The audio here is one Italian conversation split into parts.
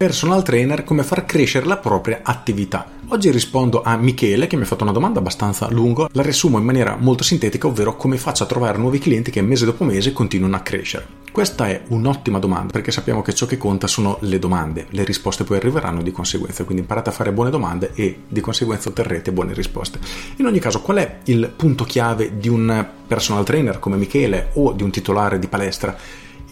Personal trainer, come far crescere la propria attività. Oggi rispondo a Michele che mi ha fatto una domanda abbastanza lunga, la riassumo in maniera molto sintetica, ovvero come faccio a trovare nuovi clienti che mese dopo mese continuano a crescere. Questa è un'ottima domanda perché sappiamo che ciò che conta sono le domande, le risposte poi arriveranno di conseguenza, quindi imparate a fare buone domande e di conseguenza otterrete buone risposte. In ogni caso, qual è il punto chiave di un personal trainer come Michele o di un titolare di palestra?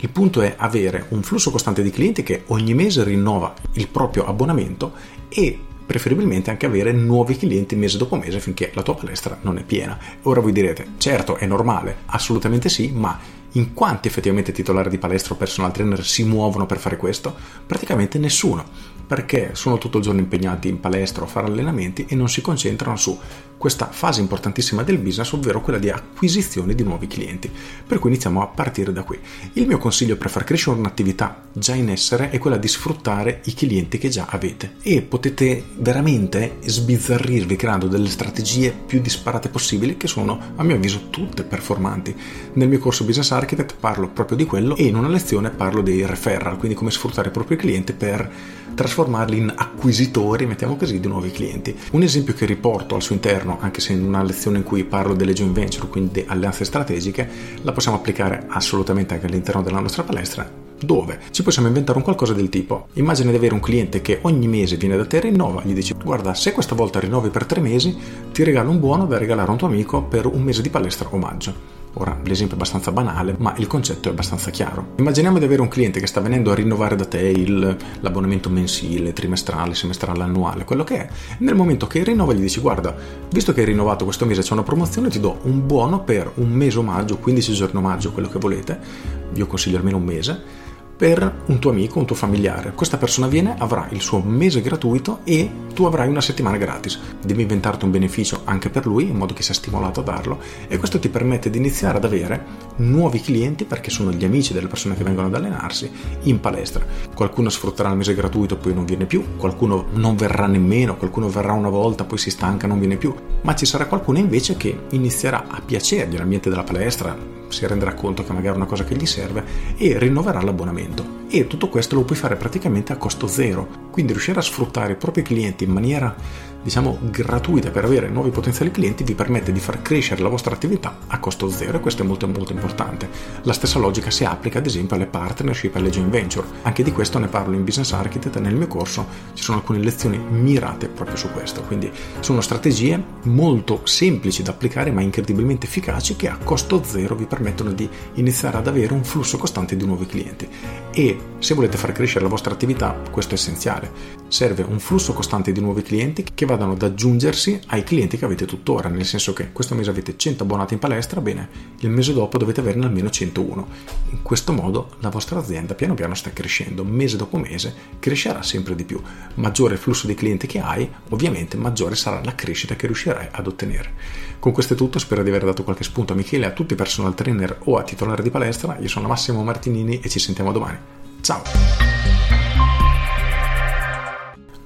Il punto è avere un flusso costante di clienti che ogni mese rinnova il proprio abbonamento e preferibilmente anche avere nuovi clienti mese dopo mese finché la tua palestra non è piena. Ora voi direte, certo è normale, assolutamente sì, ma in quanti effettivamente titolari di palestra o personal trainer si muovono per fare questo? Praticamente nessuno, perché sono tutto il giorno impegnati in palestra o a fare allenamenti e non si concentrano su questa fase importantissima del business, ovvero quella di acquisizione di nuovi clienti. Per cui iniziamo a partire da qui. Il mio consiglio per far crescere un'attività già in essere è quella di sfruttare i clienti che già avete e potete veramente sbizzarrirvi creando delle strategie più disparate possibili che sono a mio avviso tutte performanti. Nel mio corso Business Architect parlo proprio di quello e in una lezione parlo dei referral, quindi come sfruttare i propri clienti per trasformarli in acquisitori, mettiamo così, di nuovi clienti. Un esempio che riporto al suo interno, anche se in una lezione in cui parlo delle joint venture, quindi alleanze strategiche, la possiamo applicare assolutamente anche all'interno della nostra palestra. Dove? Ci possiamo inventare un qualcosa del tipo immagina di avere un cliente che ogni mese viene da te e rinnova gli dici guarda se questa volta rinnovi per tre mesi ti regalo un buono da regalare a un tuo amico per un mese di palestra omaggio Ora l'esempio è abbastanza banale, ma il concetto è abbastanza chiaro. Immaginiamo di avere un cliente che sta venendo a rinnovare da te il, l'abbonamento mensile, trimestrale, semestrale, annuale, quello che è. Nel momento che rinnova gli dici guarda, visto che hai rinnovato questo mese c'è una promozione, ti do un buono per un mese omaggio, 15 giorni omaggio, quello che volete, io consiglio almeno un mese, per un tuo amico, un tuo familiare. Questa persona viene, avrà il suo mese gratuito e tu avrai una settimana gratis. Devi inventarti un beneficio anche per lui in modo che sia stimolato a darlo e questo ti permette di iniziare ad avere nuovi clienti perché sono gli amici delle persone che vengono ad allenarsi in palestra. Qualcuno sfrutterà il mese gratuito poi non viene più, qualcuno non verrà nemmeno, qualcuno verrà una volta poi si stanca non viene più, ma ci sarà qualcuno invece che inizierà a piacergli l'ambiente della palestra, si renderà conto che magari è una cosa che gli serve e rinnoverà l'abbonamento. E tutto questo lo puoi fare praticamente a costo zero. Quindi riuscire a sfruttare i propri clienti in maniera diciamo gratuita per avere nuovi potenziali clienti vi permette di far crescere la vostra attività a costo zero e questo è molto molto importante. La stessa logica si applica ad esempio alle partnership e alle joint venture. Anche di questo ne parlo in Business Architect nel mio corso ci sono alcune lezioni mirate proprio su questo. Quindi sono strategie molto semplici da applicare ma incredibilmente efficaci che a costo zero vi permettono di iniziare ad avere un flusso costante di nuovi clienti. E se volete far crescere la vostra attività, questo è essenziale. Serve un flusso costante di nuovi clienti che vadano ad aggiungersi ai clienti che avete tuttora, nel senso che questo mese avete 100 abbonati in palestra, bene, il mese dopo dovete averne almeno 101. In questo modo la vostra azienda piano piano sta crescendo, mese dopo mese crescerà sempre di più. Maggiore il flusso di clienti che hai, ovviamente maggiore sarà la crescita che riuscirai ad ottenere. Con questo è tutto, spero di aver dato qualche spunto a Michele, a tutti i personal trainer o a titolare di palestra. Io sono Massimo Martinini e ci sentiamo domani. Ciao!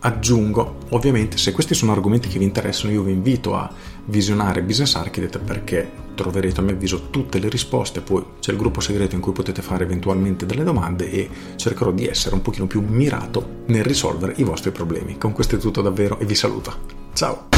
Aggiungo, ovviamente, se questi sono argomenti che vi interessano, io vi invito a visionare Business Architect perché troverete a mio avviso tutte le risposte, poi c'è il gruppo segreto in cui potete fare eventualmente delle domande e cercherò di essere un pochino più mirato nel risolvere i vostri problemi. Con questo è tutto davvero e vi saluto. Ciao!